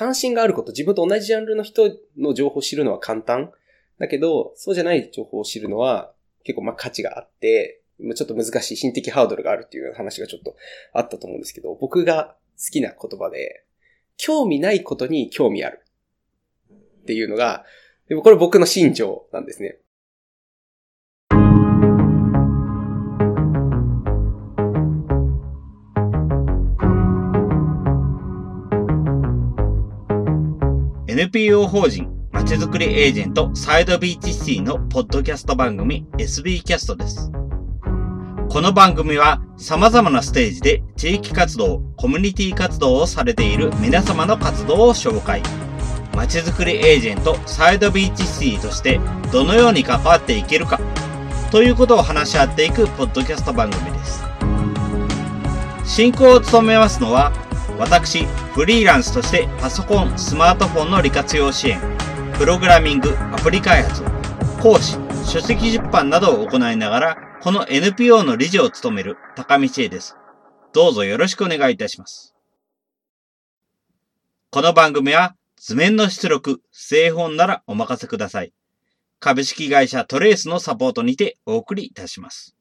関心があること、自分と同じジャンルの人の情報を知るのは簡単。だけど、そうじゃない情報を知るのは結構まあ価値があって、ちょっと難しい心的ハードルがあるっていう話がちょっとあったと思うんですけど、僕が好きな言葉で、興味ないことに興味ある。っていうのが、でもこれ僕の信条なんですね。NPO 法人まちづくりエージェントサイドビーチシティのポッドキャスト番組 SB キャストです。この番組は様々なステージで地域活動、コミュニティ活動をされている皆様の活動を紹介。まちづくりエージェントサイドビーチシティとしてどのように関わっていけるかということを話し合っていくポッドキャスト番組です。進行を務めますのは私、フリーランスとしてパソコン、スマートフォンの利活用支援、プログラミング、アプリ開発、講師、書籍出版などを行いながら、この NPO の理事を務める高見千恵です。どうぞよろしくお願いいたします。この番組は図面の出力、製本ならお任せください。株式会社トレースのサポートにてお送りいたします。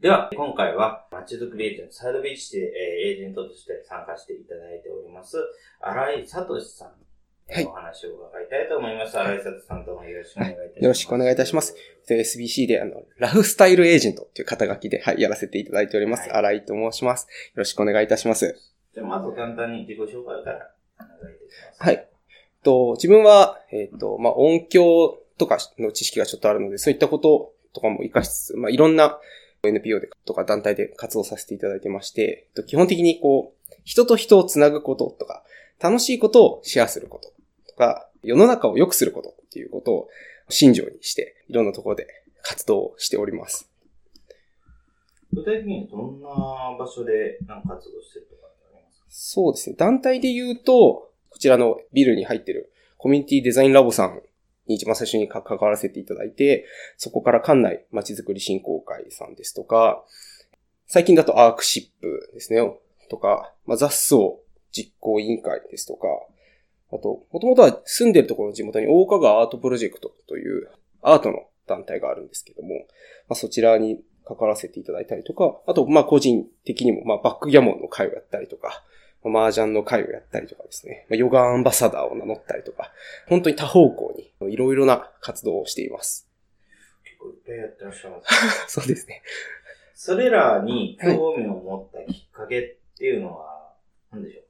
では、今回は、マッチズクリエイトのサイドビーチで、えー、エージェントとして参加していただいております、荒井聡さん。はい。お話を伺いたいと思います。荒井聡さんどうもよろしくお願いいたします。よろしくお願いいたします。SBC で、あの、ラフスタイルエージェントという肩書きで、はい、やらせていただいております。荒、はい、井と申します。よろしくお願いいたします。じゃあ、まず簡単に自己紹介からお願いいたします。はい。と、自分は、えっ、ー、と、まあ、音響とかの知識がちょっとあるので、そういったこととかも活かしつつ、まあ、いろんな NPO でとか団体で活動させていただいてまして、基本的にこう、人と人をつなぐこととか、楽しいことをシェアすることとか、世の中を良くすることっていうことを信条にして、いろんなところで活動しております。具体的にどんな場所で活動してるとかありますか？そうですね。団体で言うと、こちらのビルに入ってるコミュニティデザインラボさんに一番最初に関わらせていただいて、そこから館内まちづくり振興会さんですとか、最近だとアークシップですね、とか、まあ、雑草実行委員会ですとか、あと、もともとは住んでるところの地元に大川アートプロジェクトというアートの団体があるんですけども、まあ、そちらに関わらせていただいたりとか、あと、まあ、個人的にも、ま、バックギャモンの会をやったりとか、麻雀の会をやったりとかですね、ヨガアンバサダーを名乗ったりとか、本当に多方向にいろいろな活動をしています。結構いっぱいやってらっしゃいます、そうですね。それらに興味を持ったきっかけっていうのは何でしょう、はい、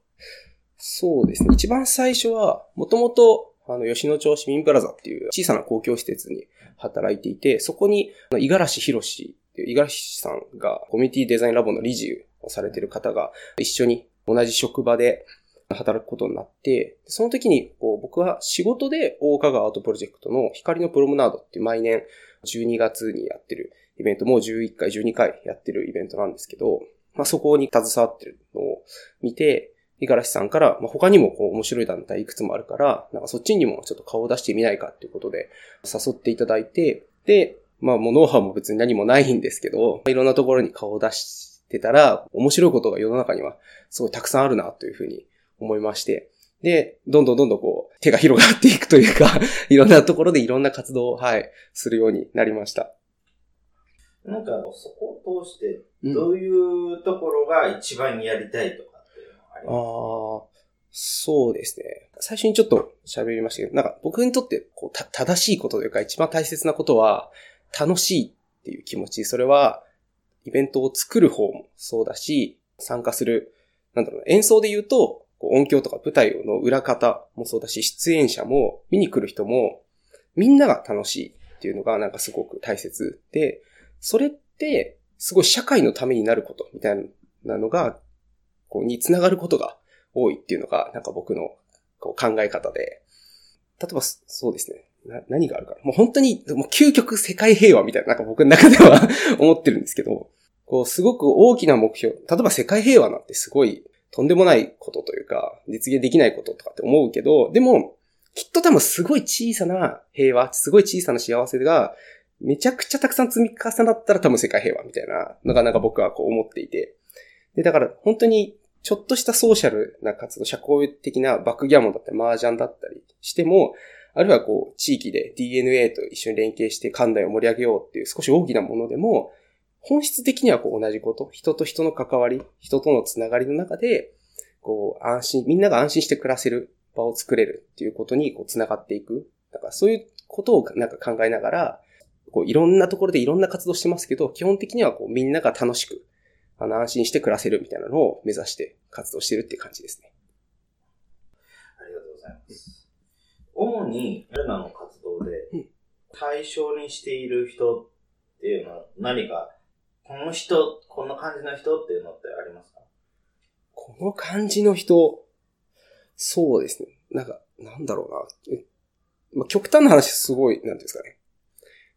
そうですね。一番最初は、もともと、あの、吉野町市民プラザっていう小さな公共施設に働いていて、そこに、五十嵐博士っていう五十嵐さんがコミュニティデザインラボの理事をされている方が一緒に同じ職場で働くことになって、その時にこう僕は仕事で大川アートプロジェクトの光のプロムナードって毎年12月にやってるイベント、もう11回、12回やってるイベントなんですけど、まあ、そこに携わってるのを見て、五十嵐さんから、まあ、他にもこう面白い団体いくつもあるから、なんかそっちにもちょっと顔を出してみないかっていうことで誘っていただいて、で、まあもうノウハウも別に何もないんですけど、いろんなところに顔を出してたら、面白いことが世の中にはすごいたくさんあるなというふうに思いまして、で、どんどんどんどんこう、手が広がっていくというか いろんなところでいろんな活動を、はい、するようになりました。なんか、そこを通して、どういうところが一番やりたいとかっていうのはありますか、うん、ああ、そうですね。最初にちょっと喋りましたけど、なんか僕にとってこう正しいことというか一番大切なことは、楽しいっていう気持ち。それは、イベントを作る方もそうだし、参加するなんだろう、演奏で言うと、音響とか舞台の裏方もそうだし、出演者も見に来る人も、みんなが楽しいっていうのがなんかすごく大切で、それってすごい社会のためになることみたいなのが、こうにつながることが多いっていうのがなんか僕のこう考え方で、例えばそうですね。な、何があるかもう本当に、もう究極世界平和みたいな、なんか僕の中では 思ってるんですけど、こう、すごく大きな目標。例えば世界平和なんてすごいとんでもないことというか、実現できないこととかって思うけど、でも、きっと多分すごい小さな平和、すごい小さな幸せが、めちゃくちゃたくさん積み重なったら多分世界平和みたいなのがなんか僕はこう思っていて。で、だから本当にちょっとしたソーシャルな活動、社交的なバックギャモンだったり、麻雀だったりしても、あるいはこう、地域で DNA と一緒に連携して館内を盛り上げようっていう少し大きなものでも、本質的にはこう同じこと、人と人の関わり、人とのつながりの中で、こう、安心、みんなが安心して暮らせる場を作れるっていうことにこう繋がっていく。だからそういうことをなんか考えながら、こういろんなところでいろんな活動してますけど、基本的にはこうみんなが楽しく、あの安心して暮らせるみたいなのを目指して活動してるっていう感じですね。ありがとうございます。主に、ルナの活動で対象にしている人っていうのは何か、この人、こんな感じの人っていうのってありますか？この感じの人、そうですね。なんか、なんだろうな。まあ、極端な話すごい、なんですかね。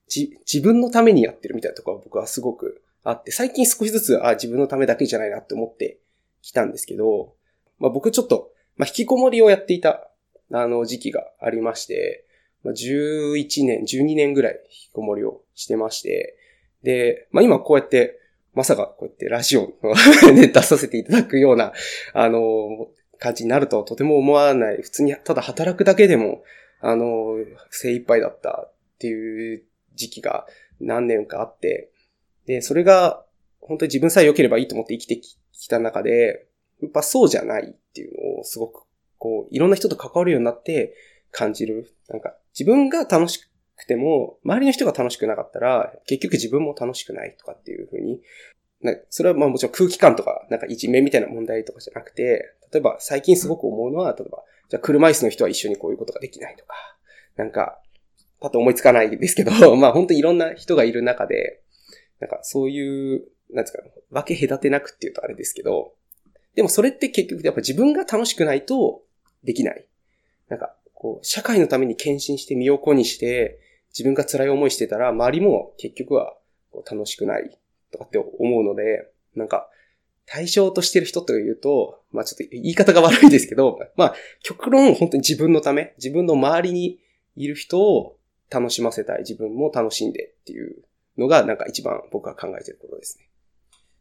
じ、自分のためにやってるみたいなところは僕はすごくあって、最近少しずつ、あ、自分のためだけじゃないなって思ってきたんですけど、まあ僕ちょっと、まあ引きこもりをやっていた、あの時期がありまして、11年、12年ぐらい引きこもりをしてまして、で、まあ今こうやって、まさかこうやってラジオで出させていただくような、あの、感じになるとはとても思わない。普通にただ働くだけでも、あの、精一杯だったっていう時期が何年かあって、で、それが本当に自分さえ良ければいいと思って生きてきた中で、やっぱそうじゃないっていうのをすごく、こう、いろんな人と関わるようになって感じる。なんか、自分が楽しくても、周りの人が楽しくなかったら、結局自分も楽しくないとかっていうふうに、それはまあもちろん空気感とか、なんかいじめみたいな問題とかじゃなくて、例えば最近すごく思うのは、例えば、じゃあ車椅子の人は一緒にこういうことができないとか、なんか、パッと思いつかないですけど、まあ本当にいろんな人がいる中で、なんかそういう、なんですか、分け隔てなくっていうとあれですけど、でもそれって結局やっぱ自分が楽しくないとできない。なんか、こう、社会のために献身して身を粉にして、自分が辛い思いしてたら、周りも結局は楽しくないとかって思うので、なんか、対象としてる人というと、まあちょっと言い方が悪いですけど、まあ極論本当に自分のため、自分の周りにいる人を楽しませたい、自分も楽しんでっていうのがなんか一番僕は考えてることですね。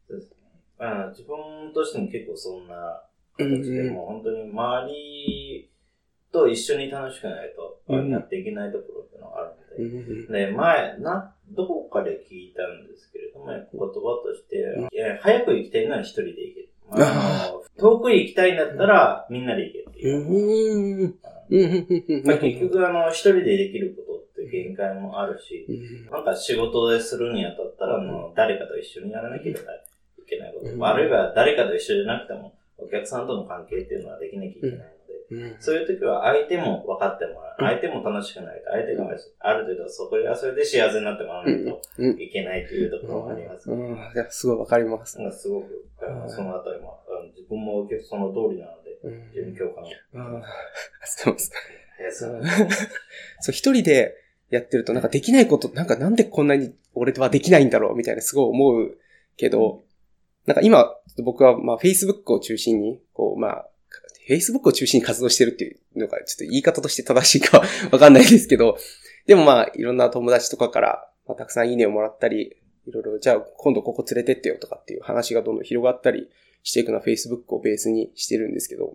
そうですね。まあ自分としても結構そんな形で、も本当に周りと一緒に楽しくないとやっていけないところっていうのがあるので、で、前、な、どこかで聞いたんですけれども、言葉として、早く行きたいなら一人で行け。遠くへ行きたいんだったら、みんなで行けっていう。まあ、結局、あの、一人でできることって限界もあるし、なんか仕事でするにあたったら、もう誰かと一緒にやらなきゃいけないこと。あるいは誰かと一緒じゃなくても、お客さんとの関係っていうのはできなきゃいけない。そういう時は相手も分かってもらう。相手も楽しくないと。相手がある程度そこはそれで幸せになってもらわないといけないというところがあります、ね。うん。いや、すごい分かります。すごく、そのあたりも、自分もその通りなので、自分共感を。そうです。そう、一人でやってるとなんかできないこと、なんかなんでこんなに俺はできないんだろうみたいなすごい思うけど、なんか今、僕はまあ Facebook を中心に、こうまあ Facebook を中心に活動してるっていうのが、ちょっと言い方として正しいかわかんないですけど、でもまあ、いろんな友達とかから、まあ、たくさんいいねをもらったり、いろいろ、じゃあ今度ここ連れてってよとかっていう話がどんどん広がったりしていくのは Facebook をベースにしてるんですけど、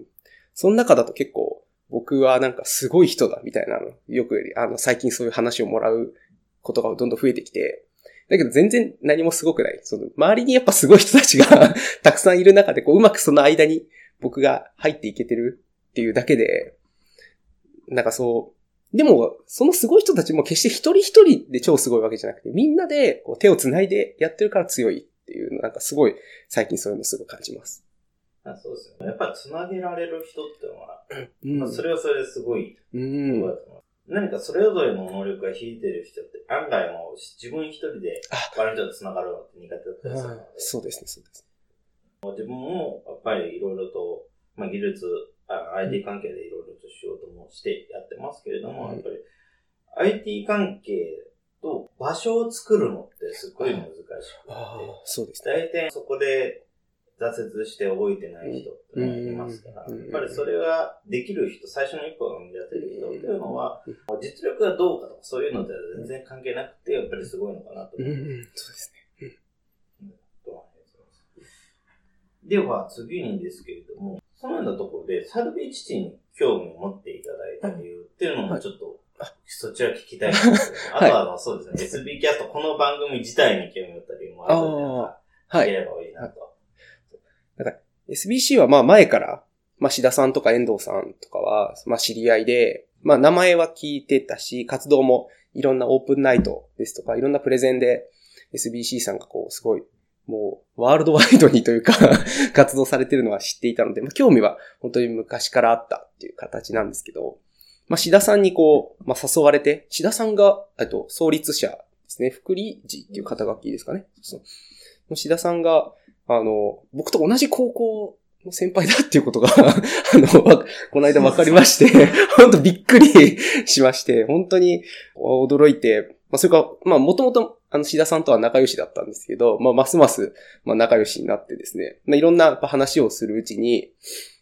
その中だと結構僕はなんかすごい人だみたいなの、よくあの最近そういう話をもらうことがどんどん増えてきて、だけど全然何もすごくない。その周りにやっぱすごい人たちが たくさんいる中でこううまくその間に僕が入っていけてるっていうだけで、なんかそう、でも、そのすごい人たちも決して一人一人で超すごいわけじゃなくて、みんなでこう手を繋いでやってるから強いっていうの、なんかすごい、最近そういうのすごい感じます。あそうですよね。やっぱ繋げられる人っていうのは、うん、まあ、それはそれですごい、うん、何かそれぞれの能力が引いてる人って、案外もう自分一人で割と繋がるのって苦手だったりするので。そうですね、そうです。自分もやっぱりいろいろと、まあ、技術、IT 関係でいろいろと仕事もしてやってますけれども、うん、やっぱり IT 関係と場所を作るのってすごい難しくて、そうです、ね、大体そこで挫折して動いてない人っていますから、やっぱりそれができる人、最初の一歩が生み出せる人っていうのは、実力がどうかとかそういうのでは全然関係なくて、やっぱりすごいのかなと思います。そうですね。では、次にですけれども、そのようなところで、サルベージティに興味を持っていただいた理由っていうのもちょっと、そちら聞きたいん。ですけど、あとはあの、そうですね、SB キャスト、この番組自体に興味を持った理由もあるので、は聞けい。ればいいなと。なんか SBC はまあ前から、まあ志田さんとか遠藤さんとかは、まあ知り合いで、まあ名前は聞いてたし、活動もいろんなオープンナイトですとか、いろんなプレゼンで SBC さんがこう、すごい、もう、ワールドワイドにというか 活動されてるのは知っていたので、まあ興味は本当に昔からあったっていう形なんですけど、まあ志田さんにこう、まあ誘われて、志田さんが、えっと、創立者ですね、福理寺っていう肩書きですかね。そう志田さんが、あの、僕と同じ高校の先輩だっていうことが、あの、わこの間分かりまして、本当びっくりしまして、本当に驚いて、まあ、それから、まあ、もともと、あの、志田さんとは仲良しだったんですけど、まあ、ますます、まあ、仲良しになってですね、まあ、いろんな話をするうちに、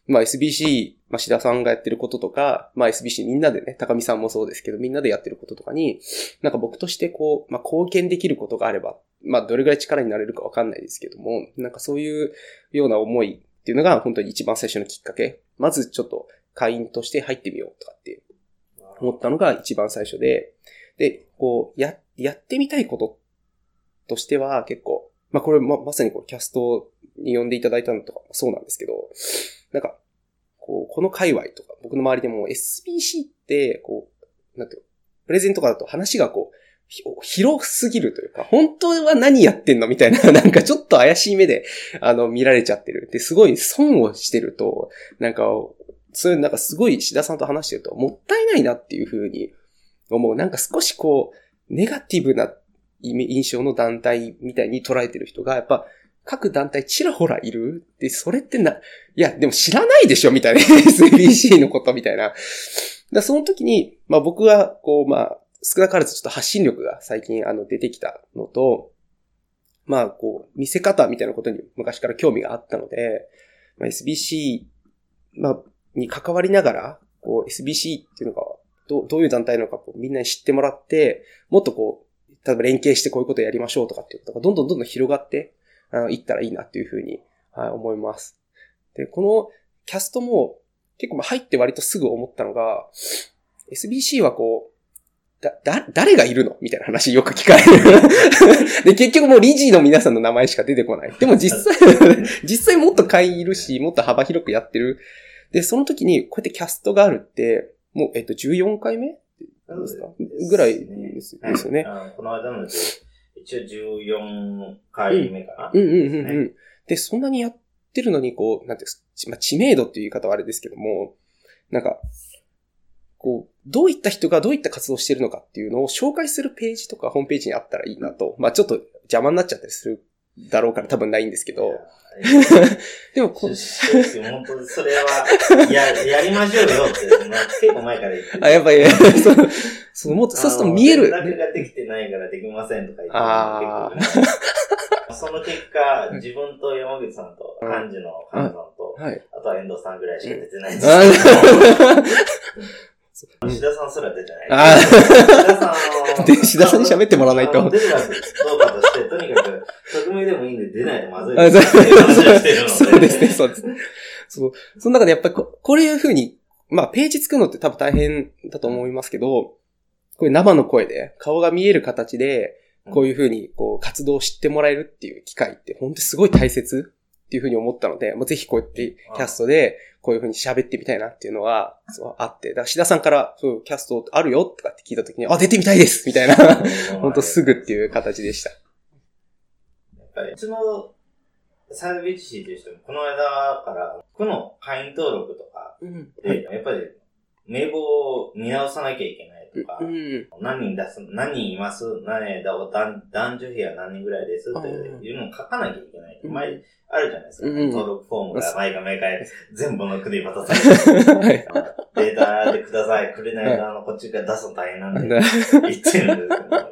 まあ、SBC、まあ、志田さんがやってることとか、まあ、SBC みんなでね、高見さんもそうですけど、みんなでやってることとかに、なんか僕としてこう、まあ、貢献できることがあれば、まあ、どれぐらい力になれるかわかんないですけども、なんかそういうような思いっていうのが本当に一番最初のきっかけ。まずちょっと会員として入ってみようとかって思ったのが一番最初で、で、こう、や、やってみたいこととしては結構、まあこれま、まさにこうキャストに呼んでいただいたのとかもそうなんですけど、なんか、こう、この界隈とか、僕の周りでも SBC って、こう、なんていうのプレゼントとかだと話がこう、広すぎるというか、本当は何やってんのみたいな、なんかちょっと怪しい目で、あの、見られちゃってる。で、すごい損をしてると、なんか、そういう、なんかすごい志田さんと話してると、もったいないなっていうふうに思う。なんか少しこう、ネガティブな印象の団体みたいに捉えてる人が、やっぱ、各団体ちらほらいるで、それってな、いや、でも知らないでしょみたいな。SBC のことみたいな。だその時に、まあ僕は、こう、まあ、少なからずちょっと発信力が最近あの出てきたのと、まあこう、見せ方みたいなことに昔から興味があったので、まあ、SBC、まあ、に関わりながら、こう SBC っていうのがどうどういう団体なのかこうみんなに知ってもらって、もっとこう、例えば連携してこういうことやりましょうとかっていうことがどんどんどんどん広がってあのいったらいいなっていうふうに、はい、思います。で、このキャストも結構入って割とすぐ思ったのが、SBC はこう、だ、だ、誰がいるの？みたいな話よく聞かれる。で、結局もう理事の皆さんの名前しか出てこない。でも実際、実際もっと会員いるし、もっと幅広くやってる。で、その時にこうやってキャストがあるって、もう、えっと、14回目？ですかぐらいですよねこの間ので、一応14回目かな？うんうんうんですねうん。で、そんなにやってるのに、こう、なんていうんですか、ちまあ、知名度っていう言い方はあれですけども、なんか、こう、どういった人がどういった活動しているのかっていうのを紹介するページとかホームページにあったらいいなと。まあちょっと邪魔になっちゃったりするだろうから多分ないんですけど。でもこ、そうですよ、本当にそれは、や、やりましょうよって、まあ、結構前から言ってあ、やっぱり、そう、そう、もっと、そうすると見える。あの連絡ができてないからできませんとか言ってあーその結果、自分と山口さんと、うん幹事の幹事さんと、あとは遠藤さんぐらいしか出てないんですけあど、志田さんすら出てない。あー志田さんあので志田さんに喋ってもらわないとあの出るかどうかとして、とにかく、匿名でもいいんで出ないとまずいあです。そうですね、そうです。そう。その中でやっぱりこ、こういうふうに、まあ、ページ作るのって多分大変だと思いますけど、こういう生の声で、顔が見える形で、こういうふうに、こう、活動を知ってもらえるっていう機会って、本当にすごい大切っていうふうに思ったので、もうぜひこうやってキャストで、こういうふうに喋ってみたいなっていうのは、そうあって、だから志田さんから、そう、キャストあるよとかって聞いたときに、あ、出てみたいですみたいな、本当すぐっていう形でした。やっぱり、うちのサービッチシーという人も、この間から、区の会員登録とかうん。で、やっぱり、名簿を見直さなきゃいけないとか、うん。何人出す、何人います？何だ男男女比は何人ぐらいです？っていうのを書かなきゃいけない。うん。前、あるじゃないですか。うん。登録フォームが毎回毎回 全部の区で渡されて、はい。データでください、くれないとあの、こっちが出すの大変なんで、は 言ってるんですけど、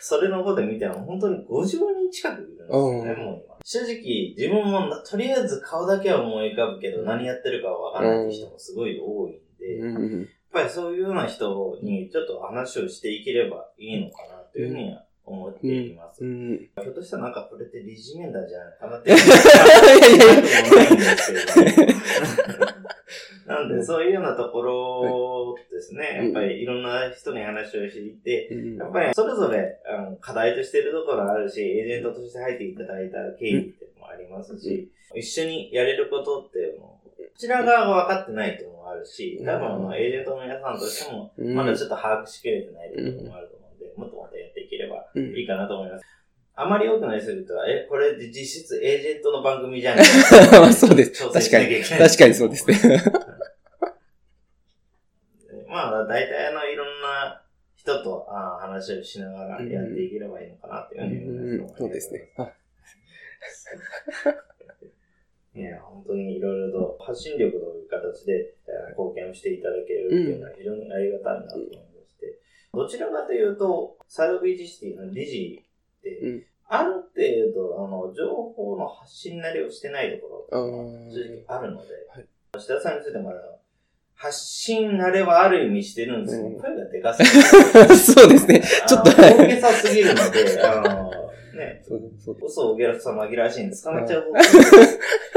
それの方で見ても本当に50人近くいるんですよね、うん。もう今。正直、自分もとりあえず顔だけは思い浮かぶけど、何やってるかはわからないって人もすごい多いんで、やっうん。ぱりそういうような人にちょっと話をしていければいいのかなというふうには思っています。うん。ひょっとしたらなんかこれって理事面談じゃないかなって。いやいやいやなくもないんですけれども。なんで、そういうようなところですね。やっぱりいろんな人に話を知って、うんやっぱりそれぞれあの課題としているところあるし、エージェントとして入っていただいた経緯ってもありますし、一緒にやれることっていうのも、こちら側が分かってないっていうのもあるし、多分あのエージェントの皆さんとしても、うん。まだちょっと把握しきれてないところもあると思うんで、もっともっとやっていければうんいいかなと思います。あまり多くの人々は、え、これ実質エージェントの番組じゃん。そうです。調整しなきゃいけない。確かに。そうですね。まあ、大体あの、いろんな人とあ話をしながらやっていければいいのかなっていうふうに思います。そうですね。あいや、本当にいろいろと発信力という形でえー貢献をしていただけるっていうのは非常にありがたいなと思いまして、どちらかというと、サイドビーチシティの理事って、うん。ある程度、あの、情報の発信なりをしてないところ正直あるので、はい。吉田さんについてもあの発信慣れはある意味してるんですけど、うん。声がでかすぎる。そうですね。ちょっと大げさすぎるので、あの、ね、そうそう嘘をげらさ紛らわしいんで捕まっちゃう。そう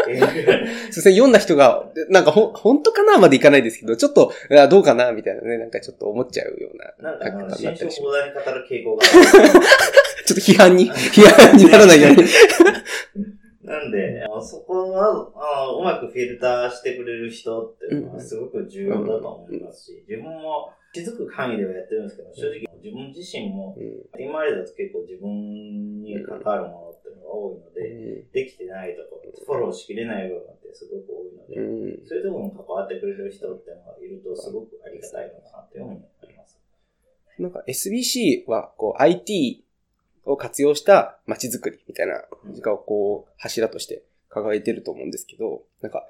ですね、読んだ人が、なんかほ、本当かなまでいかないですけど、ちょっと、あどうかなみたいなね、なんかちょっと思っちゃうようななんか新書ったりしま講談に語る傾向がある。す。ちょっと批判に、批判にならないように。なんで、あのそこはあのうまくフィルターしてくれる人っていうのはすごく重要だと思いますし、自分も気づく範囲ではやってるんですけど、正直自分自身も、今までだと結構自分に関わるものっていうのが多いので、できてないところ、フォローしきれない部分ってすごく多いので、うん。そういうところに関わってくれる人っていうのがいるとすごくありがたいのかなっていうふうに思います。なんか SBC は、こう、IT を活用した街づくりみたいな、がこう、柱として掲げてると思うんですけど、なんか、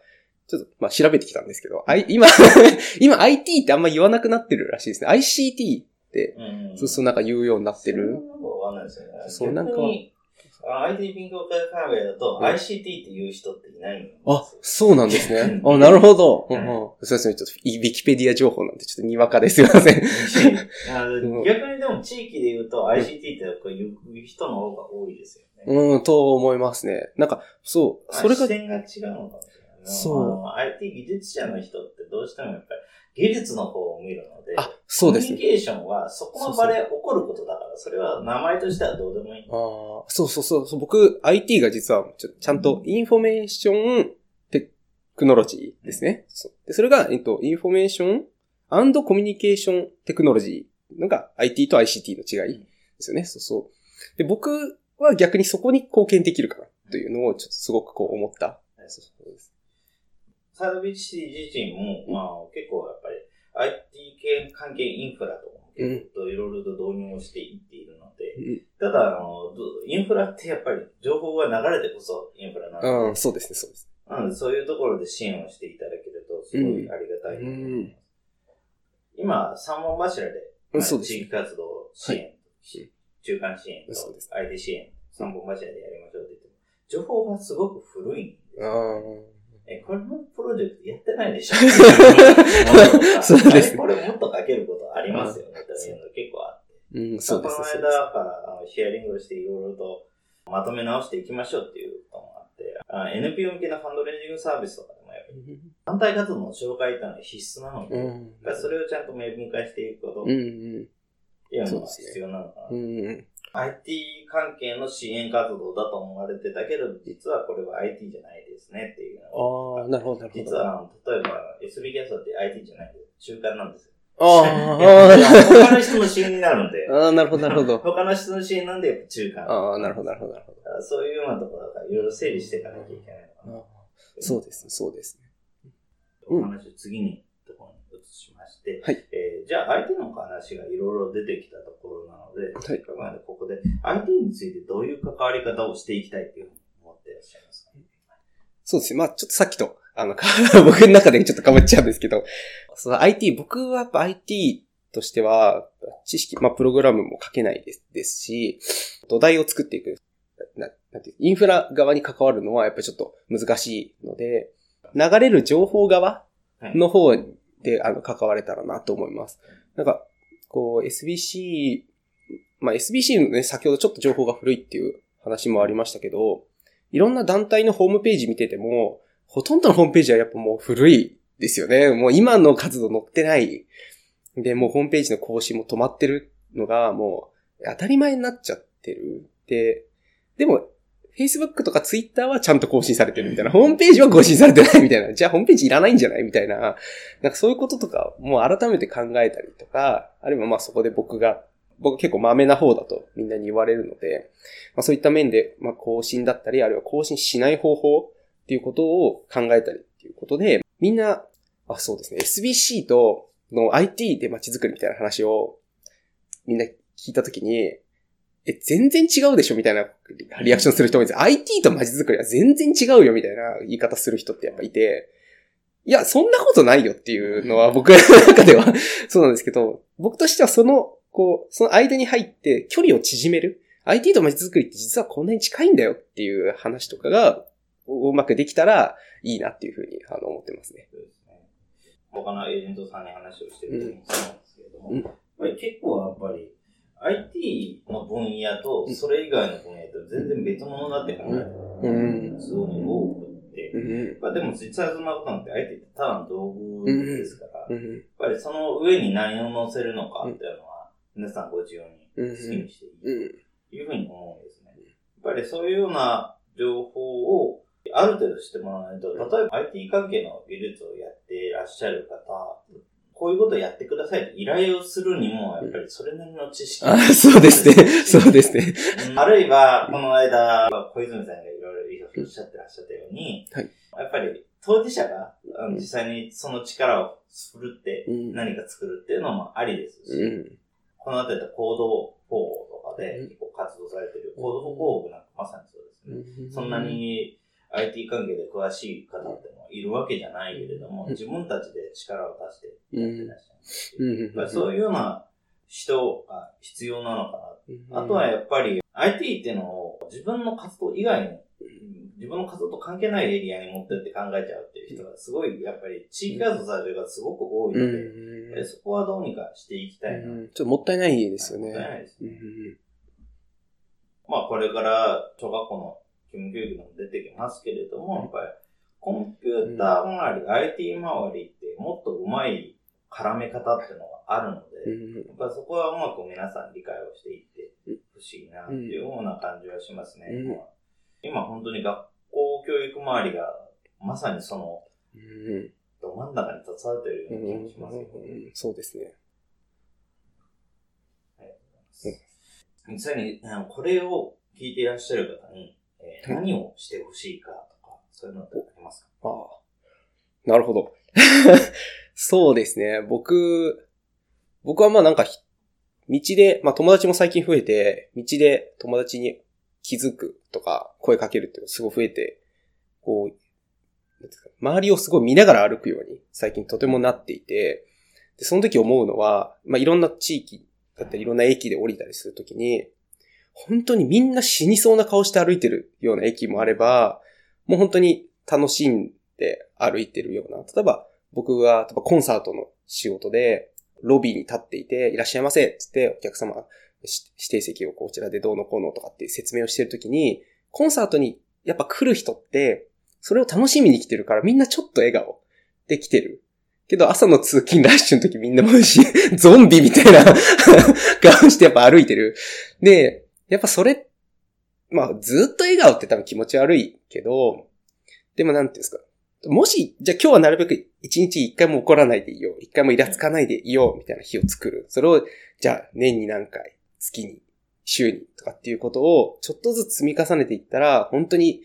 ちょっと、まあ、調べてきたんですけど、I、今、今 IT ってあんま言わなくなってるらしいですね。ICT って、うんそうそうなんか言うようになってる。それはなんかわかんないですよね。そうなんか IT 勉強会カフェだとうん ICT っていう人っていないんですよあ、そうなんですね。あ、なるほど。うんうんそうですね。ちょっと、ウィキペディア情報なんてちょっとにわかですいません。逆にでも地域で言うと ICT ってこう人の方が多いですよね。うん、と思いますね。なんか、そう、それが視、点が違うのかもしれないな。そう IT 技術者の人ってどうしてもやっぱり技術の方を見るので、あ、そうですね。コミュニケーションはそこの場で起こることだから、それは名前としてはどうでもいい。ああ、そうそうそう。僕、IT が実はちょちゃんと Information Technology ですね。そうでそれが、えっと、インフォメーションコミュニケーションテクノロジーのが IT と ICT の違いですよね。そうそう。で、僕は逆にそこに貢献できるかなというのをちょっとすごくこう思った。そうそうですサードビーチシティ自身も、まあ結構やっぱり IT 系関係インフラとかも結構いろいろと導入をしていっているので、うん。ただあの、どインフラってやっぱり情報が流れてこそインフラなので、うん、そうですね、そうです。なのでそういうところで支援をしていただけるとすごいありがたいと思います。今、三本柱で、まあ地域活動支援、し中間支援と IT 支援、三本柱でやりましょうって言っても、情報がすごく古いんですあよ。ーえ、これのプロジェクトやってないでしょ そうですねこれもっと書けることありますよね、というのが結構あって。うん、そうですこの間からあのシェアリングをしていろいろとまとめ直していきましょうっていうこともあって、あ NPO 向けのファンドレンジングサービスとかでもやっぱり団体活動の紹介ってのは必須なので、うん。それをちゃんと明文化していくことっうん、うてん。いうのが必要なのかな。うん。IT 関係の支援活動だと思われてたけど、実はこれは IT じゃないですねっていうああ、なるほど、なるほど。実は、例えば SB キャストって IT じゃないです。中間なんですよ。あ他の人の支援になるんで あ、。ああ、なるほど、なるほど。他の人の支援なんで中間。ああ、なるほど、なるほど、なるほど。そういうようなところだからいろいろ整理していかなきゃいけないのかな。そうですね、そうですね。お話を次にして、はい。えーじゃあ IT の話がいろいろ出てきたところなので、はい。ここまでここで IT についてどういう関わり方をしていきたいっていうふうに思っていらっしゃいますか、そうですね。まあちょっとさっきと、あの、か 僕の中でちょっと被っちゃうんですけど、その IT、僕はやっぱ IT としては、知識、まあプログラムも書けないですですし、土台を作っていく、ななんてインフラ側に関わるのはやっぱりちょっと難しいので、流れる情報側はい。の方で、あの、関われたらなと思います。なんか、こう、SBC まあ SBC のね、先ほどちょっと情報が古いっていう話もありましたけど、いろんな団体のホームページ見てても、ほとんどのホームページはやっぱもう古いですよね。もう今の活動載ってない。で、もうホームページの更新も止まってるのがもう当たり前になっちゃってる。で、でも Facebook とか Twitter はちゃんと更新されてるみたいな。ホームページは更新されてないみたいな。じゃあホームページいらないんじゃないみたいな。なんかそういうこととか、もう改めて考えたりとか、あるいはまあそこで僕が、僕結構マメな方だとみんなに言われるので、まあそういった面で、まあ更新だったり、あるいは更新しない方法っていうことを考えたりっていうことで、みんな、あ、そうですね、SBC との IT で街づくりみたいな話をみんな聞いたときに、え、全然違うでしょみたいなリアクションする人もいるんです。IT と街づくりは全然違うよみたいな言い方する人ってやっぱいて、いや、そんなことないよっていうのは僕の中ではそうなんですけど、僕としてはその、こう、その間に入って距離を縮める。IT と街づくりって実はこんなに近いんだよっていう話とかがうまくできたらいいなっていうふうにあの思ってますね。そうですね。他のエージェントさんに話をしてる時にそうなんですけれども、うん、やっぱり結構やっぱり IT の分野と、それ以外の分野と全然別物だって考える非常に多くて、まあでも実際そんなことなんて IT ってただの道具ですから、やっぱりその上に何を乗せるのかっていうのは、皆さんご自由に好きにしていいというふうに思うんですね。やっぱりそういうような情報をある程度知ってもらわないと、例えば IT 関係の技術をやっていらっしゃる方こういうことをやってくださいと依頼をするにも、やっぱりそれなりの知識、あ、そうですね。そうですね。あるいは、この間、小泉さんがいろいろおっしゃってらっしゃったように、はい、やっぱり当事者が実際にその力を振るって何か作るっていうのもありですし、うん、この後で行動法とかで結構活動されてる行動法なんかまさにそうですね。そんなに IT 関係で詳しい方ってもいるわけじゃないけれども、自分たちで力を出してやってらっしゃる。そういうような人が必要なのかな。あとはやっぱり IT っていうのを自分の活動以外の、自分の活動と関係ないエリアに持ってって考えちゃうっていう人がすごい、やっぱり地域活動される方すごく多いので、そこはどうにかしていきたいな。ちょっともったいないですよね。もったいないですね。まあこれから小学校の義務教育でも出てきますけれども、やっぱりコンピューター周り、うん、IT 周りってもっと上手い絡め方っていうのがあるので、うん、やっぱそこはうまく皆さん理解をしていってほしいなっていうような感じはしますね。うん、今本当に学校教育周りがまさにその、ど真ん中に立たれてるような気がしますよね。そうですね。ありがとうございます。実際に、これを聞いていらっしゃる方に、えー、何をしてほしいかとか、そういうのってありますか？ああ。なるほど。そうですね。僕、僕はまあなんか、道で、まあ友達も最近増えて、道で友達に気づくとか、声かけるっていうのがすごい増えて、こう、周りをすごい見ながら歩くように最近とてもなっていて、で、その時思うのは、まあいろんな地域だったりいろんな駅で降りたりするときに、本当にみんな死にそうな顔して歩いてるような駅もあれば、もう本当に楽しんで歩いてるような。例えば僕が例えばコンサートの仕事でロビーに立っていて、いらっしゃいませつってお客様指定席をこちらでどうのこうのとかっていう説明をしてるときに、コンサートにやっぱ来る人って、それを楽しみに来てるからみんなちょっと笑顔で来てる。けど朝の通勤ラッシュの時みんなもし、ゾンビみたいな 顔してやっぱ歩いてる。で、やっぱそれ、まあずっと笑顔って多分気持ち悪いけど、でもなんていうんですか。もし、じゃあ今日はなるべく一日一回も怒らないでいよう。一回もイラつかないでいようみたいな日を作る。それを、じゃあ年に何回、月に、週にとかっていうことをちょっとずつ積み重ねていったら、本当に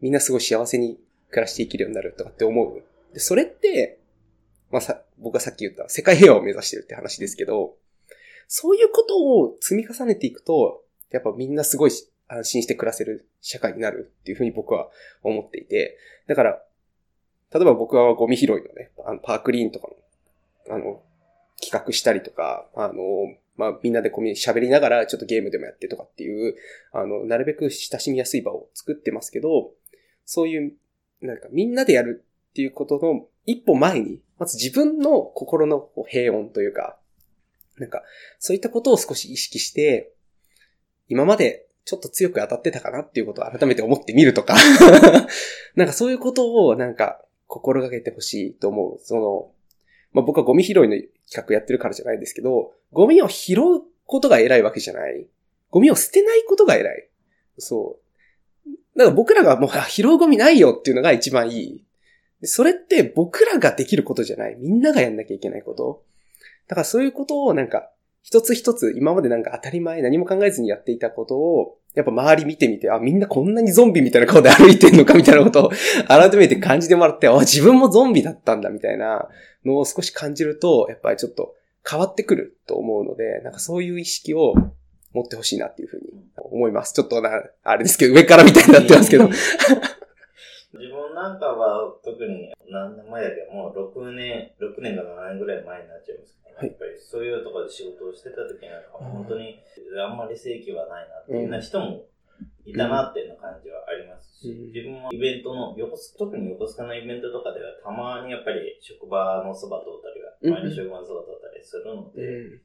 みんなすごい幸せに暮らしていけるようになるとかって思う。で、それって、まあさ、僕がさっき言った世界平和を目指してるって話ですけど、そういうことを積み重ねていくと、やっぱみんなすごい安心して暮らせる社会になるっていうふうに僕は思っていて、だから、例えば僕はゴミ拾いのね、あのパークリーンとかの、あの、企画したりとか、あの、まあ、みんなでコミュニ喋りながらちょっとゲームでもやってとかっていう、あの、なるべく親しみやすい場を作ってますけど、そういう、なんかみんなでやるっていうことの一歩前に、まず自分の心の平穏というか、なんか、そういったことを少し意識して、今までちょっと強く当たってたかなっていうことを改めて思ってみるとか なんかそういうことをなんか心がけてほしいと思う。その、まあ、僕はゴミ拾いの企画やってるからじゃないですけど、ゴミを拾うことが偉いわけじゃない。ゴミを捨てないことが偉い。そう。だから僕らがもう拾うゴミないよっていうのが一番いい。それって僕らができることじゃない。みんながやんなきゃいけないこと。だからそういうことをなんか、一つ一つ今までなんか当たり前何も考えずにやっていたことを、やっぱ周り見てみて、あ、みんなこんなにゾンビみたいな顔で歩いてんのかみたいなことを改めて感じてもらって、あ、自分もゾンビだったんだみたいなのを少し感じると、やっぱりちょっと変わってくると思うので、なんかそういう意識を持ってほしいなっていうふうに思います。ちょっとな、あれですけど、上からみたいになってますけど。自分なんかは特に何年前だけど、もう6年、6年か7年ぐらい前になっちゃいますけど、はい、やっぱりそういうところで仕事をしてた時なんか、本当にあんまり正規はないなっていう人もいたなっていう感じはありますし、自分もイベントの、横特に横須賀のイベントとかではたまにやっぱり職場のそば通ったりが、前の職場のそば通ったりするので、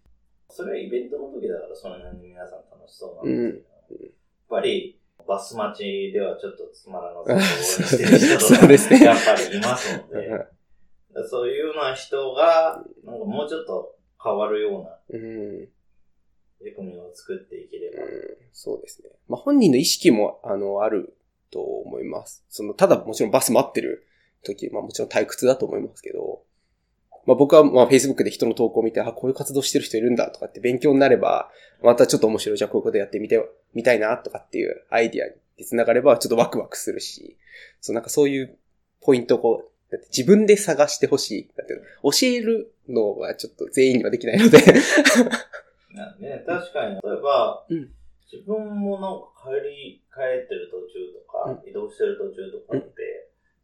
それはイベントの時だからそれなりに皆さん楽しそうなんですけど、やっぱりバス待ちではちょっとつまらなそうにしてる人とか、ね、やっぱりいますので、そういうような人が、なんかもうちょっと変わるような、仕組みを作っていければ、うん。そうですね。まあ、本人の意識も、あの、あると思います。その、ただもちろんバス待ってる時、まあもちろん退屈だと思いますけど、まあ僕はまあ Facebook で人の投稿を見て、あ、こういう活動してる人いるんだとかって勉強になれば、またちょっと面白い、じゃあこういうことやってみて、みたいなとかっていうアイディアに繋がればちょっとワクワクするし、そうなんかそういうポイントをこう、だって自分で探してほしい。だって教えるのはちょっと全員にはできないので。ね、確かに、例えば、うん、自分もなんか帰り、帰ってる途中とか、うん、移動してる途中とかって、うん、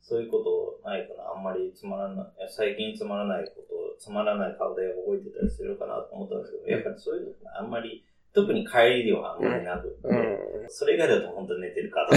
そういうことないかな。あんまりつまらない、最近つまらないこと、つまらない顔で覚えてたりするかなと思ったんですけど、やっぱりそういうのあんまり、特に帰りではあんまりなくて、それ以外だと本当に寝てるか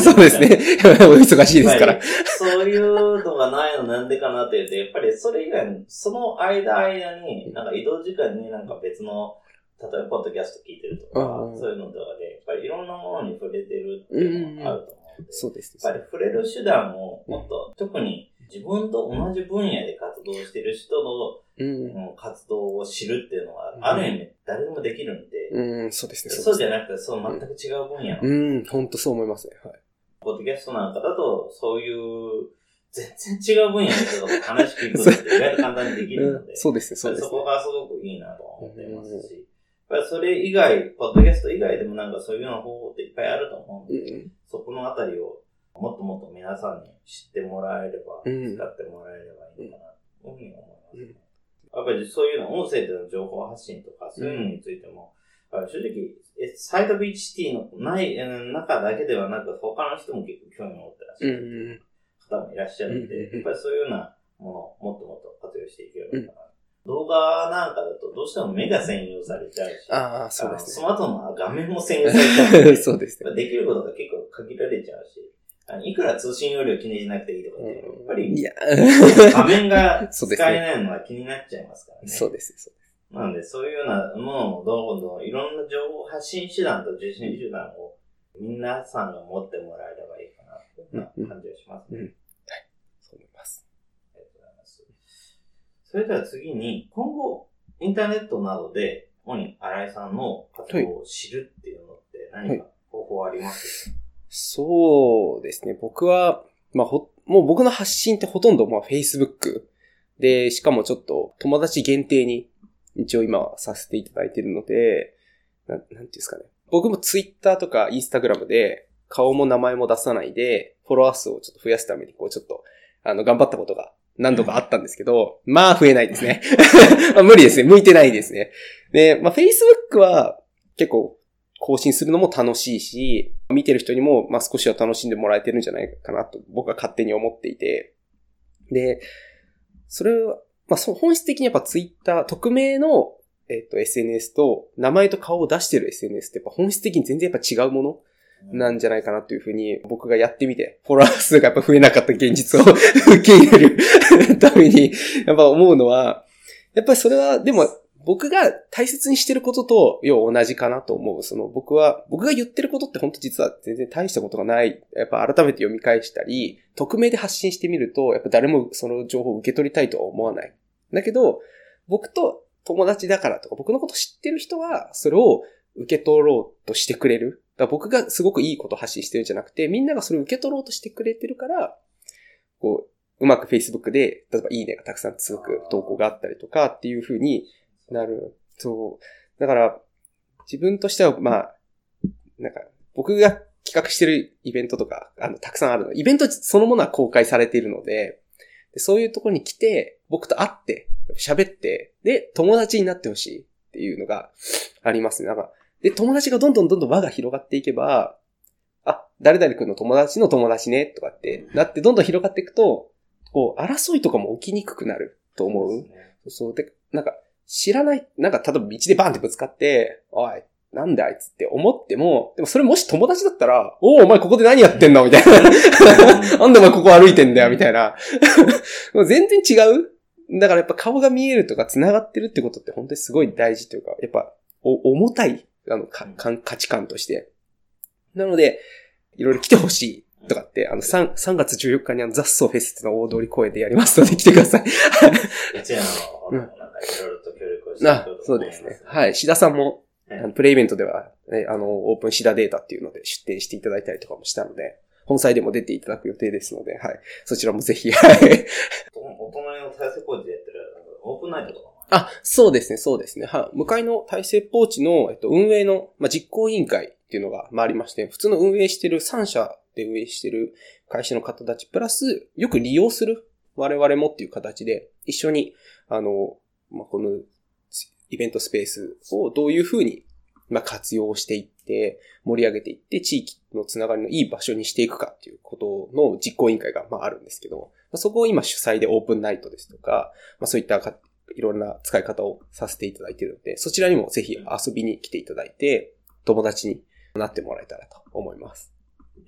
そうですね。お忙しいですから。そういうのがないのなんでかなって言うと、やっぱりそれ以外その間間に、なんか移動時間になんか別の例えば、ポッドキャスト聞いてるとか、そういうのとかで、やっぱりいろんなものに触れてるっていうのがあると思う。ので、そうですやっぱり触れる手段ももっと、特に自分と同じ分野で活動してる人の、活動を知るっていうのは、ある意味誰でもできるんで、うん、そうですね。そうじゃなくて、そう全く違う分野の。うん、本当そう思いますね。はい。ポッドキャストなんかだと、そういう、全然違う分野の人と話聞くことって意外と簡単にできるので、そうですね、そうですね。そこがすごくいいなと思ってますし、ぱりそれ以外、ポッドキャスト以外でもなんかそういうような方法っていっぱいあると思うんで、うん、そこのあたりをもっともっと皆さんに知ってもらえれば、うん、使ってもらえればいいのかなというふうに思いますね。うん、やっぱりそういうの、音声での情報発信とか、そういうのについても、正直、サイドビーチシティのない、中だけではなく、他の人も結構興味を持ってらっしゃる方もいらっしゃるんで、やっぱりそういうようなものをもっともっと活用していければいいかな。動画なんかだとどうしても目が占有されちゃうし、ああ、そうですね。スマートの画面も占有されちゃう。そうですね。できることが結構限られちゃうし、いくら通信容量気にしなくていいとかって、やっぱり、いや。画面が 使えないのは気になっちゃいますからね。そうです、そうです。なんで、そういうようなものをどんどんいろんな情報発信手段と受信手段を皆さんが持ってもらえればいいかな、という感じがしますね。うん。うん。それでは次に、今後、インターネットなどで、主に新井さんの活動を知るっていうのって何か方法あります？か、はい、そうですね。僕は、まあ、ほ、もう僕の発信ってほとんど、まあ、Facebook で、しかもちょっと友達限定に一応今させていただいているので、ななんていうんですかね。僕も Twitter とか Instagram で顔も名前も出さないで、フォロワー数をちょっと増やすために、こうちょっと、あの、頑張ったことが何度かあったんですけど、まあ増えないですね。あ、無理ですね。向いてないですね。で、まあ Facebook は結構更新するのも楽しいし、見てる人にもまあ少しは楽しんでもらえてるんじゃないかなと僕は勝手に思っていて。で、それは、まあ本質的にやっぱ Twitter、匿名のえっと SNS と名前と顔を出してる SNS ってやっぱ本質的に全然やっぱ違うものなんじゃないかなというふうに僕がやってみて、フォロワー数がやっぱ増えなかった現実を 受け入れるために、やっぱ思うのは、やっぱりそれは、でも僕が大切にしてることと、要は同じかなと思う。その僕は、僕が言ってることって本当実は全然大したことがない。やっぱ改めて読み返したり、匿名で発信してみると、やっぱ誰もその情報を受け取りたいとは思わない。だけど、僕と友達だからとか、僕のこと知ってる人は、それを受け取ろうとしてくれる。だから僕がすごくいいこと発信してるんじゃなくて、みんながそれを受け取ろうとしてくれてるから、こう、うまく Facebook で、例えばいいねがたくさん続く投稿があったりとかっていう風になる。そう。だから、自分としては、まあ、なんか、僕が企画してるイベントとか、あの、たくさんあるの。イベントそのものは公開されているので、でそういうところに来て、僕と会って、喋って、で、友達になってほしいっていうのがありますね。なんか、で、友達がどんどんどんどん輪が広がっていけば、あ、誰々君の友達の友達ね、とかってなって、どんどん広がっていくと、こう、争いとかも起きにくくなると思う。そう、ね、そうで、なんか、知らない、なんか、例えば道でバンってぶつかって、おい、なんであいつって思っても、でもそれもし友達だったら、おお、お前ここで何やってんの？みたいな。なんでお前ここ歩いてんだよ？みたいな。全然違う？だからやっぱ顔が見えるとか繋がってるってことって本当にすごい大事というか、やっぱ、お、重たい、あの、か、価値観として。なので、いろいろ来てほしい。とかって、あの、3、3月14日にあの、雑草フェスっての大通り公園でやりますので来てください。うん。かいろいろと協力をしてあ、そうですね。はい。志田さんも、あのプレイイベントでは、ね、あの、オープンシダデータっていうので出展していただいたりとかもしたので、本祭でも出ていただく予定ですので、はい。そちらもぜひ、はい。お隣の再生工事でやってる、オープンナイトとかあ、そうですね、そうですね。はい。向かいの大成ポーチの、えっと、運営の、まあ、実行委員会っていうのが回りまして、普通の運営してる3社で運営してる会社の方たち、プラス、よく利用する我々もっていう形で、一緒に、あの、まあ、この、イベントスペースをどういうふうに、まあ、活用していって、盛り上げていって、地域のつながりのいい場所にしていくかっていうことの実行委員会が、まあ、あるんですけど、まあそこを今主催でオープンナイトですとか、まあ、そういったいろんな使い方をさせていただいているので、そちらにもぜひ遊びに来ていただいて、友達になってもらえたらと思います。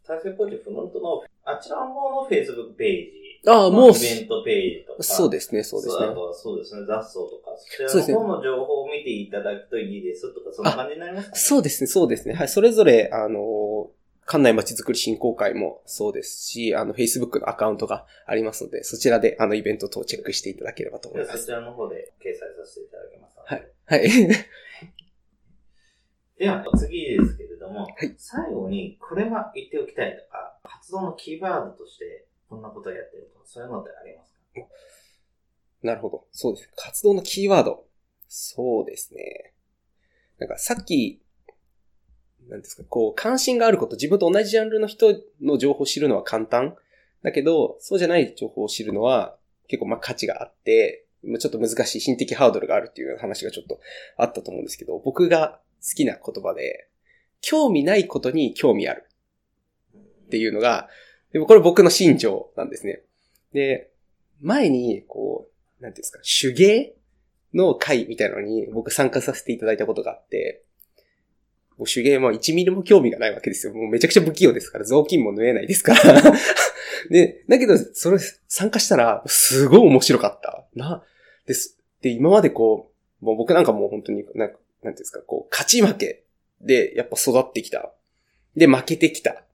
再生ポジフロントの、あちらの方の Facebook ページ。ああ、もう。イベントページとか。そうですね、そうですね。そうですね、雑草とか。そちらの方の情報を見ていただくといいですとか、そんな感じになりますか、ね、そうですね、そうですね。はい、それぞれ、あの館内街づくり振興会もそうですし、あの、Facebook のアカウントがありますので、そちらであのイベント等をチェックしていただければと思います。そちらの方で掲載させていただきます。はい。はい。では、次ですけれども、はい、最後にこれは言っておきたいとか、活動のキーワードとしてこんなことをやってるとか、そういうのってありますか？なるほど。そうです。活動のキーワード。そうですね。なんかさっきなんですか、こう、関心があること、自分と同じジャンルの人の情報を知るのは簡単。だけど、そうじゃない情報を知るのは結構まあ価値があって、ちょっと難しい心的ハードルがあるっていう話がちょっとあったと思うんですけど、僕が好きな言葉で、興味ないことに興味あるっていうのが、でもこれ僕の信条なんですね。で、前に、こう、なんていうんですか、手芸の会みたいなのに僕参加させていただいたことがあって、もう手芸も1ミリも興味がないわけですよ。もうめちゃくちゃ不器用ですから、雑巾も縫えないですから で、だけど、それ参加したら、すごい面白かった。な、です。で、今までこう、もう僕なんかもう本当に、なんか、なんていうんですか、こう、勝ち負けで、やっぱ育ってきた。で、負けてきた。っ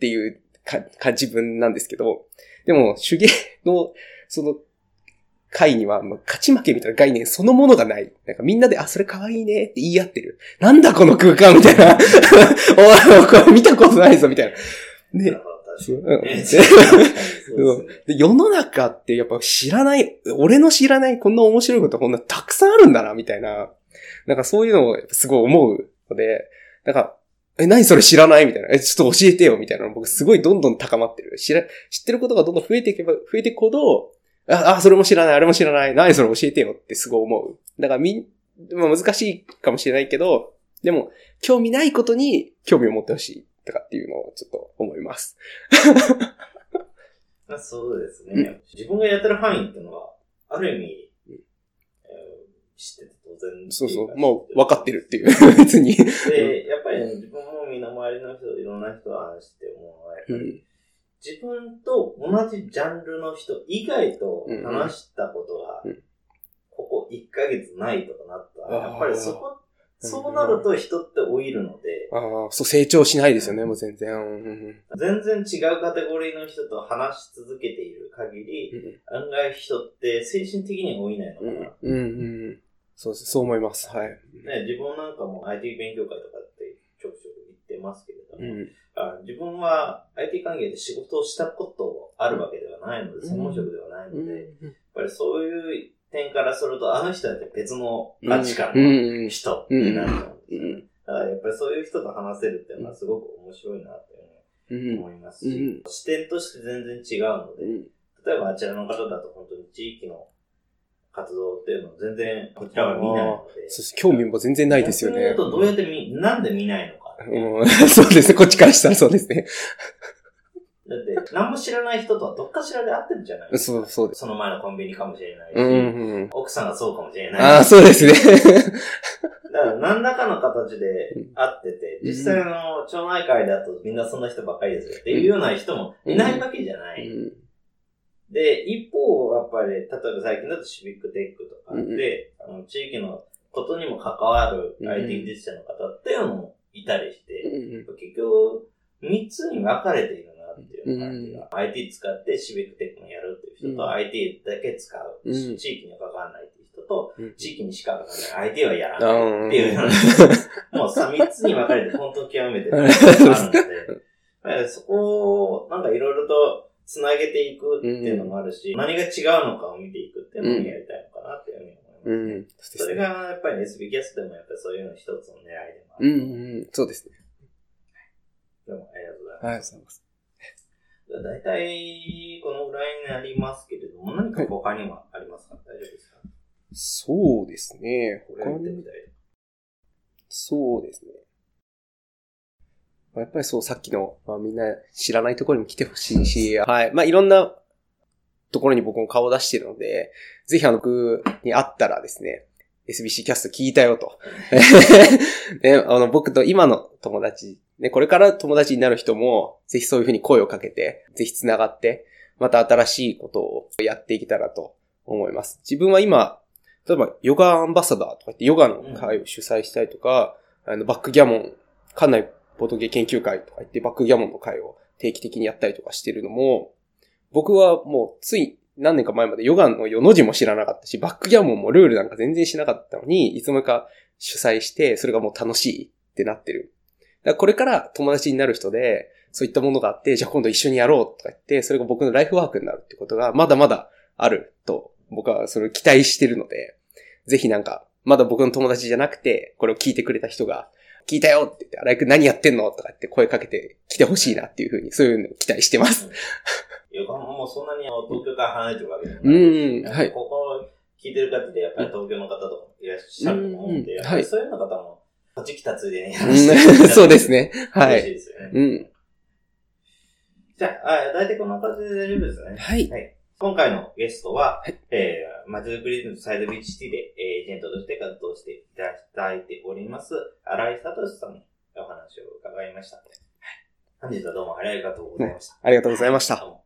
ていうか、か、自分なんですけど、でも、手芸の、その、回には、まあ、勝ち負けみたいな概念そのものがない。なんかみんなで、あ、それ可愛いねって言い合ってる。なんだこの空間みたいな。おい、これ見たことないぞみたいな。で、で世の中ってやっぱ知らない、俺の知らないこんな面白いことこんなたくさんあるんだな、みたいな。なんかそういうのをすごい思うので、なんか、え、何それ知らない？みたいな。え、ちょっと教えてよみたいな僕すごいどんどん高まってる。知ら、知ってることがどんどん増えていけば、増えていくほど、あ、あ、それも知らない、あれも知らない、何それ教えてよってすごい思う。だからみん、まあ難しいかもしれないけど、でも、興味ないことに興味を持ってほしいとかっていうのをちょっと思います。そうですね。自分がやってる範囲っていうのは、ある意味、えー、知ってて当然。そうそう。もう分かってるっていう。別に。で、やっぱり、ね、自分も身の回りの人、いろんな人を話して思うのは、やっぱり、自分と同じジャンルの人以外と話したことが、ここ1ヶ月ないとかなったやっぱりそこ、そうなると人って老いるので、ああ、そう、成長しないですよね、もう全然。うん全然違うカテゴリーの人と話し続けている限り、案外人って精神的には老いないのかな。うん、うん、うん。そうそう思います。はい。ね、自分なんかも IT 勉強会とかってますけれども、うん。あ自分は IT 関係で仕事をしたことあるわけではないので、専門職ではないので、やっぱりそういう点からすると、あの人だって別の価値観のん。人ってなっちゃうんですよねうん。だからやっぱりそういう人と話せるっていうのはすごく面白いなってうん。思いますし、うん視点として全然違うので、うん。例えばあちらの方だと本当に地域の活動っていうのを全然こちらは見ないので、そうです興味も全然ないですよね。逆に言うとどうやって見、なんで見ないのか。うん、そうですね。こっちからしたらそうですね。だって、何も知らない人とはどっかしらで会ってるじゃないですか。そう、そうです。その前のコンビニかもしれないし、うん、うん。奥さんがそうかもしれないし。ああ、そうですね。だから何らかの形で会ってて、うん実際の町内会だとみんなそんな人ばっかりですよっていうような人もいないわけじゃない。うんで、一方、やっぱり、例えば最近だとシビックテックとかうんで、あの地域のことにも関わるうん IT 技術者の方っていうのもいたりして、うん結局、三つに分かれているなっていう感じが。IT 使ってシビックテックもやるっていう人と、うん。IT だけ使う、うん地域には関わらないっていう人と、うん。地域にしか関わらない。IT はやらないっていうような、もうさ、三つに分かれて本当極めて あるので、そこをなんかいろいろとつなげていくっていうのもあるし、何が違うのかを見ていくっていうのもやりたいのかなっていうふうに。うん。それがやっぱり SB キャストでもやっぱりそういうの一つの狙いでもある。うん、うん。そうですね。どうもありがとうございます。はい、ありがとうございます。大体、このぐらいになりますけれども、何か他にはありますか、大丈夫ですか？そうですね。他に。そうですね。やっぱりそう、さっきの、まあ、みんな知らないところにも来てほしいし、はい。まあ、いろんなところに僕も顔を出しているので、ぜひあの、僕に会ったらですね、SBC キャスト聞いたよと。ね、あの、僕と今の友達、ね、これから友達になる人も、ぜひそういうふうに声をかけて、ぜひ繋がって、また新しいことをやっていけたらと思います。自分は今、例えばヨガアンバサダーとか言ってヨガの会を主催したりとか、あの、バックギャモン、館内ボトゲ研究会とか言ってバックギャモンの会を定期的にやったりとかしてるのも、僕はもうつい何年か前までヨガの世の字も知らなかったし、バックギャモンもルールなんか全然しなかったのに、いつの間にか主催して、それがもう楽しいってなってる。だからこれから友達になる人で、そういったものがあって、じゃあ今度一緒にやろうとか言って、それが僕のライフワークになるってことが、まだまだあると、僕はそれを期待してるので、ぜひなんか、まだ僕の友達じゃなくて、これを聞いてくれた人が、聞いたよって言って、荒井くん何やってんの？とか言って声かけて来てほしいなっていうふうに、そういうのを期待してます。横浜もそんなに東京から離れてるわけでもうない。ん、はい。ここ聞いてる方でやっぱり東京の方とかもいらっしゃると思うんで、うんやっぱりそういうような方も、こっち来たついでにうん そうです。ね。は嬉しいい。ですよね。うん。じゃあ、あ大体こんな感じで大丈夫ですね。はい。はい。今回のゲストは、はいえー、まちづくりのサイドビーチシティで、エージェントとして活動していただいております、新井聡さんにお話を伺いました。はい。本日はどうもありがとうございました。ありがとうございましたどうも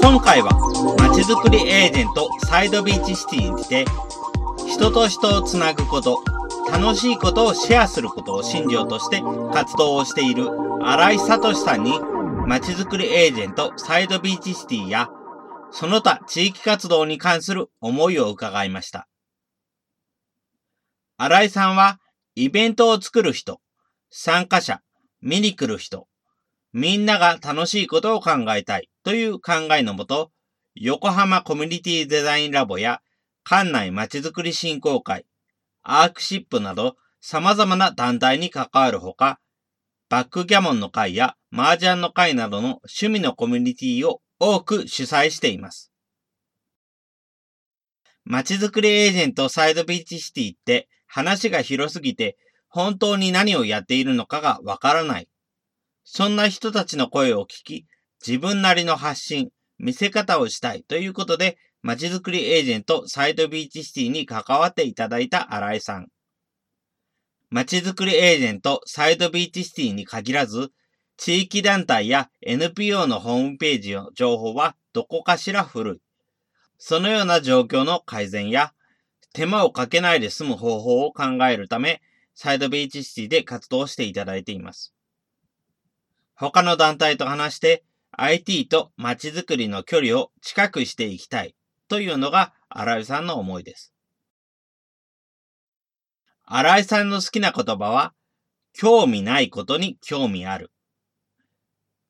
今回は、まちづくりエージェントサイドビーチシティにて、人と人をつなぐこと、楽しいことをシェアすることを信条として活動をしている新井聡さんに、まちづくりエージェントサイドビーチシティや、その他地域活動に関する思いを伺いました。新井さんは、イベントを作る人、参加者、見に来る人、みんなが楽しいことを考えたいという考えのもと、横浜コミュニティデザインラボや館内まちづくり振興会、アークシップなど様々な団体に関わるほか、バックギャモンの会や麻雀の会などの趣味のコミュニティを多く主催しています。まちづくりエージェントサイドビーチシティって話が広すぎて本当に何をやっているのかがわからない。そんな人たちの声を聞き、自分なりの発信、見せ方をしたいということで、まちづくりエージェントサイドビーチシティに関わっていただいた新井さん。まちづくりエージェントサイドビーチシティに限らず、地域団体や NPO のホームページの情報はどこかしら古い。そのような状況の改善や、手間をかけないで済む方法を考えるため、サイドビーチシティで活動していただいています。他の団体と話して IT と街づくりの距離を近くしていきたいというのが新井さんの思いです。新井さんの好きな言葉は、興味ないことに興味ある。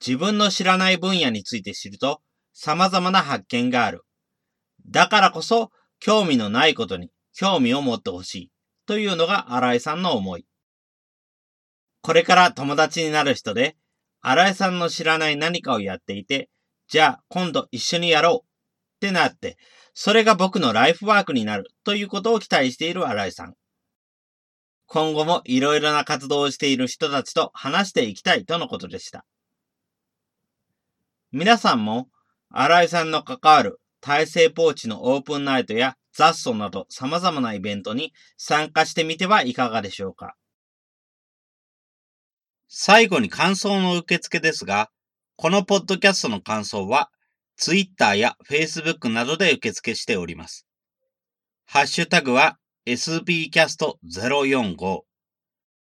自分の知らない分野について知ると様々な発見がある。だからこそ興味のないことに興味を持ってほしいというのが新井さんの思い。これから友達になる人で新井さんの知らない何かをやっていて、じゃあ今度一緒にやろうってなって、それが僕のライフワークになるということを期待している新井さん。今後もいろいろな活動をしている人たちと話していきたいとのことでした。皆さんも新井さんの関わる大成ポーチのオープンナイトや雑草など様々なイベントに参加してみてはいかがでしょうか。最後に感想の受付ですが、このポッドキャストの感想は、Twitter や Facebook などで受付しております。ハッシュタグは sbcast045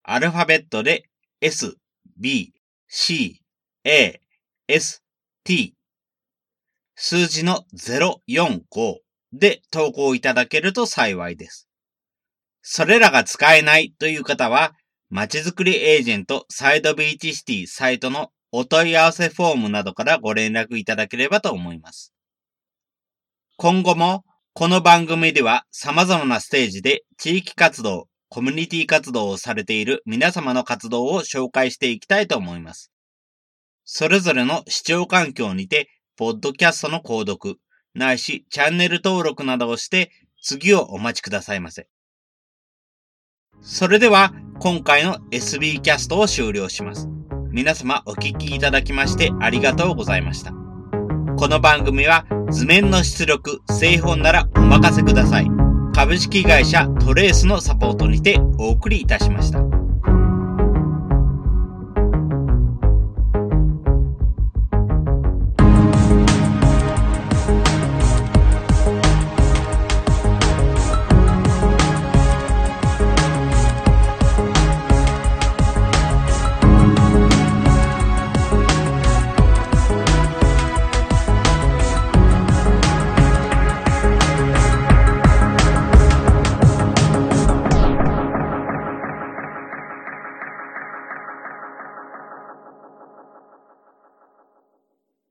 アルファベットで s, b, c, a, s, t 数字の045で投稿いただけると幸いです。それらが使えないという方は、まちづくりエージェントサイドビーチシティサイトのお問い合わせフォームなどからご連絡いただければと思います。今後もこの番組では様々なステージで地域活動、コミュニティ活動をされている皆様の活動を紹介していきたいと思います。それぞれの視聴環境にて、ポッドキャストの購読、ないしチャンネル登録などをして次をお待ちくださいませ。それでは今回の SB キャストを終了します。皆様お聞きいただきましてありがとうございました。この番組は図面の出力、製本ならお任せください。株式会社トレースのサポートにてお送りいたしました。